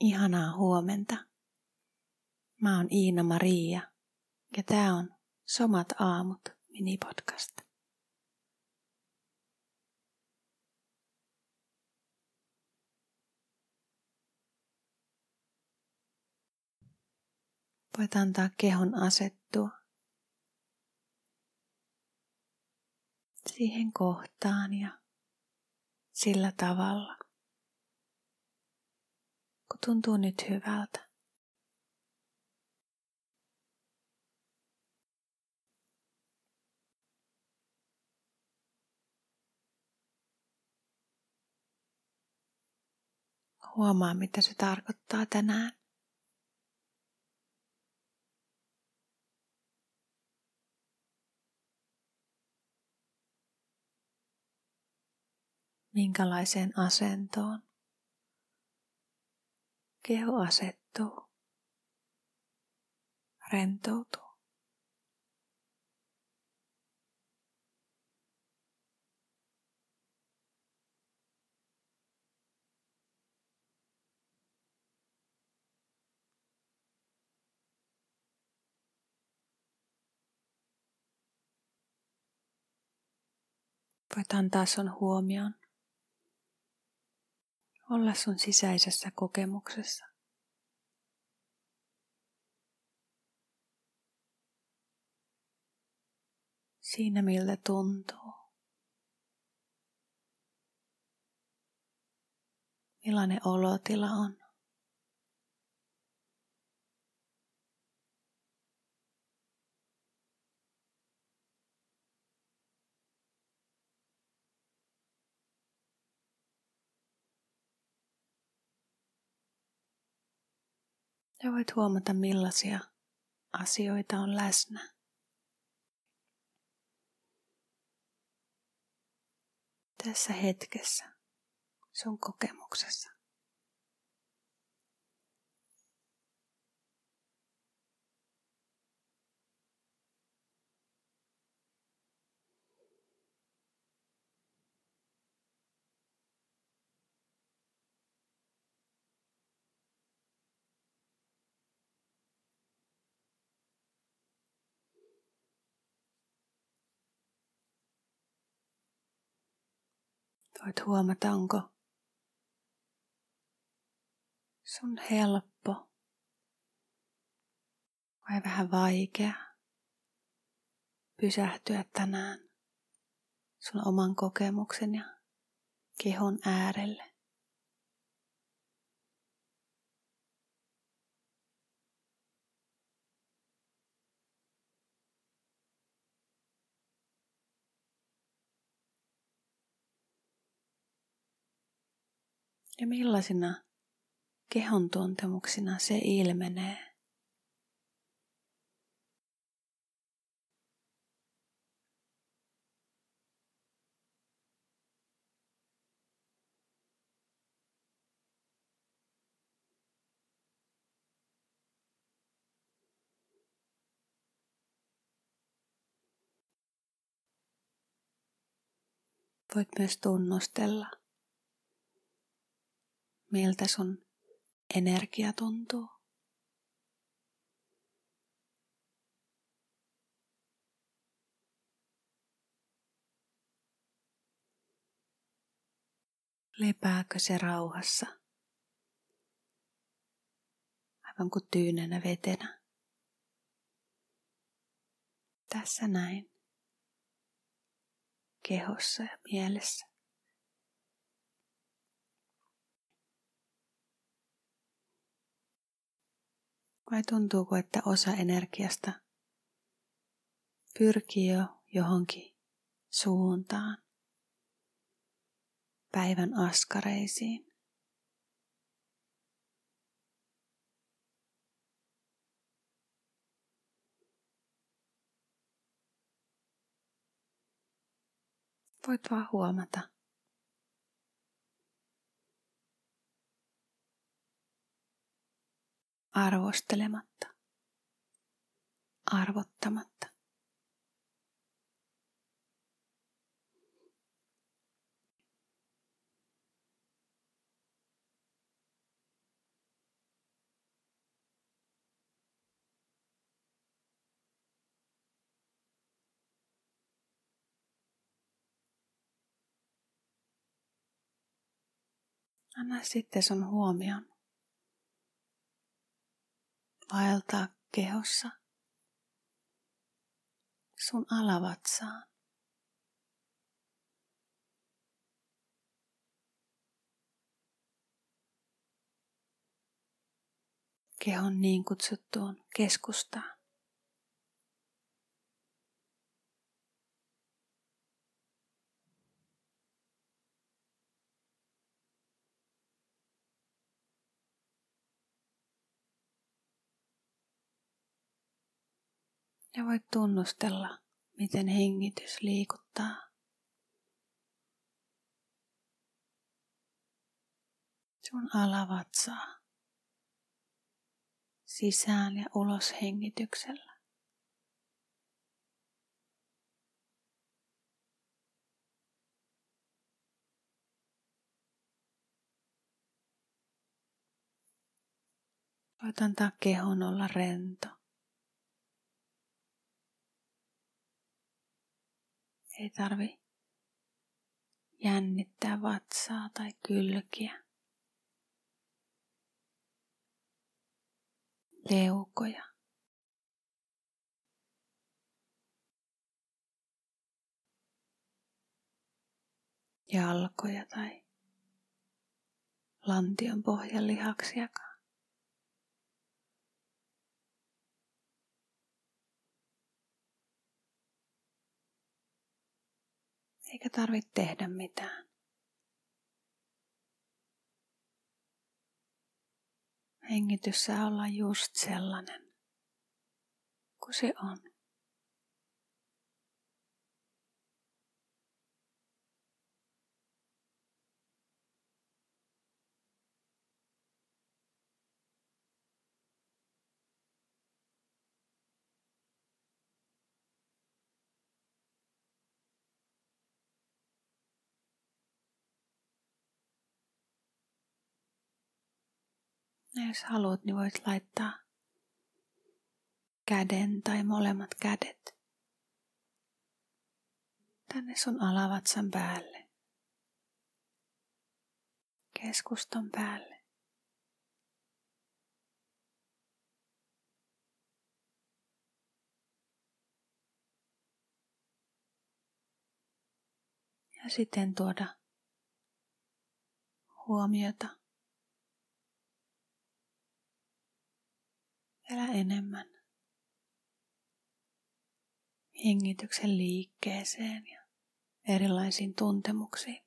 Ihanaa huomenta. Mä oon Iina Maria ja tää on Somat aamut minipodcast. Voit antaa kehon asettua siihen kohtaan ja sillä tavalla, tuntuu nyt hyvältä. Huomaa, mitä se tarkoittaa tänään. Minkälaiseen asentoon keho asettuu, rentoutuu. Voit antaa sun huomioon olla sun sisäisessä kokemuksessa. Siinä miltä tuntuu. Millainen olotila on. Ja voit huomata millaisia asioita on läsnä. Tässä hetkessä, sun kokemuksessa. Voit huomata, onko sun helppo vai vähän vaikea pysähtyä tänään sun oman kokemuksen ja kehon äärelle. Ja millaisina kehon tuntemuksina se ilmenee. Voit myös tunnustella miltä sun energia tuntuu. Lepääkö se rauhassa? Aivan kuin tyynenä vetenä. Tässä näin. Kehossa ja mielessä. Vai tuntuuko, että osa energiasta pyrkii jo johonkin suuntaan, päivän askareisiin? Voit vaan huomata, arvostelematta, arvottamatta. Anna sitten sun huomion vaeltaa kehossa sun alavatsaan. Kehon niin kutsuttuun keskustaan. Ja voit tunnustella, miten hengitys liikuttaa sun alavatsaa sisään ja ulos hengityksellä. Voit antaa kehon olla rento. Ei tarvi jännittää vatsaa tai kylkiä. Leukoja. Jalkoja tai lantion pohjan lihaksiakaan. Eikä tarvitse tehdä mitään. Hengitys saa olla just sellainen kuin se on. Ja jos haluat, niin voit laittaa käden tai molemmat kädet tänne sun alavatsan päälle, keskustan päälle. Ja sitten tuoda huomiota vielä enemmän hengityksen liikkeeseen ja erilaisiin tuntemuksiin.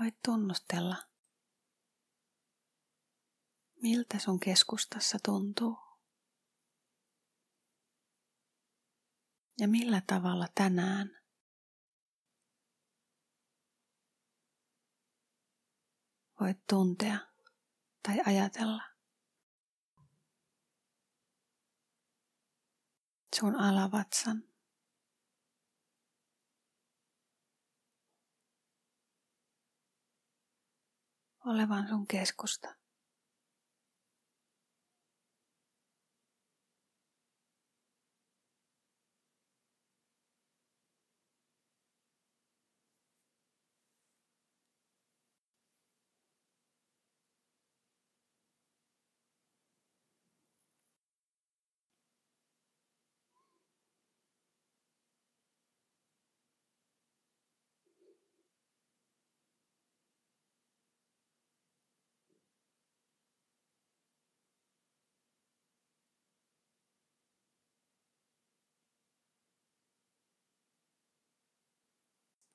Voit tunnustella, miltä sun keskustassa tuntuu. Ja millä tavalla tänään voit tuntea tai ajatella sun alavatsan olevan sun keskusta.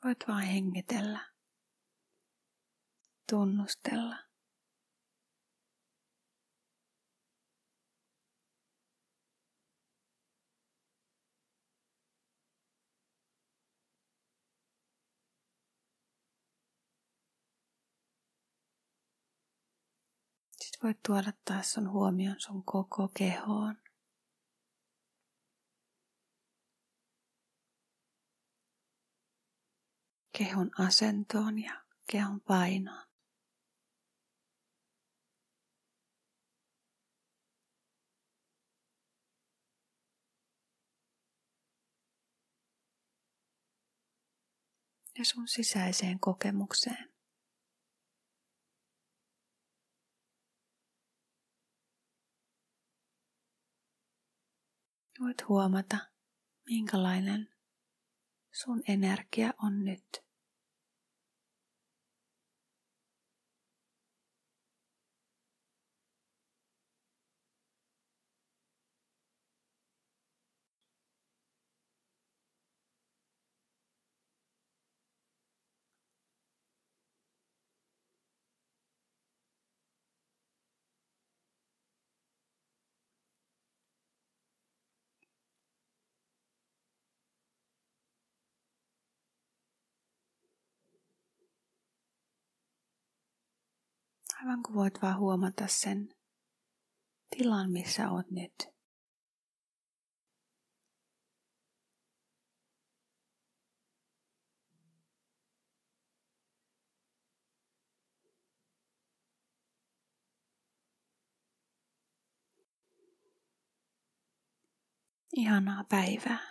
Voit vaan hengitellä, tunnustella. Sitten voit tuoda taas sun huomion sun koko kehoon. Kehon asentoon ja kehon painoon. ja sun sisäiseen kokemukseen. Voit huomata, minkälainen sun energia on nyt. Aivan kuin voit vaan huomata sen tilan, missä oot nyt. Ihanaa päivää.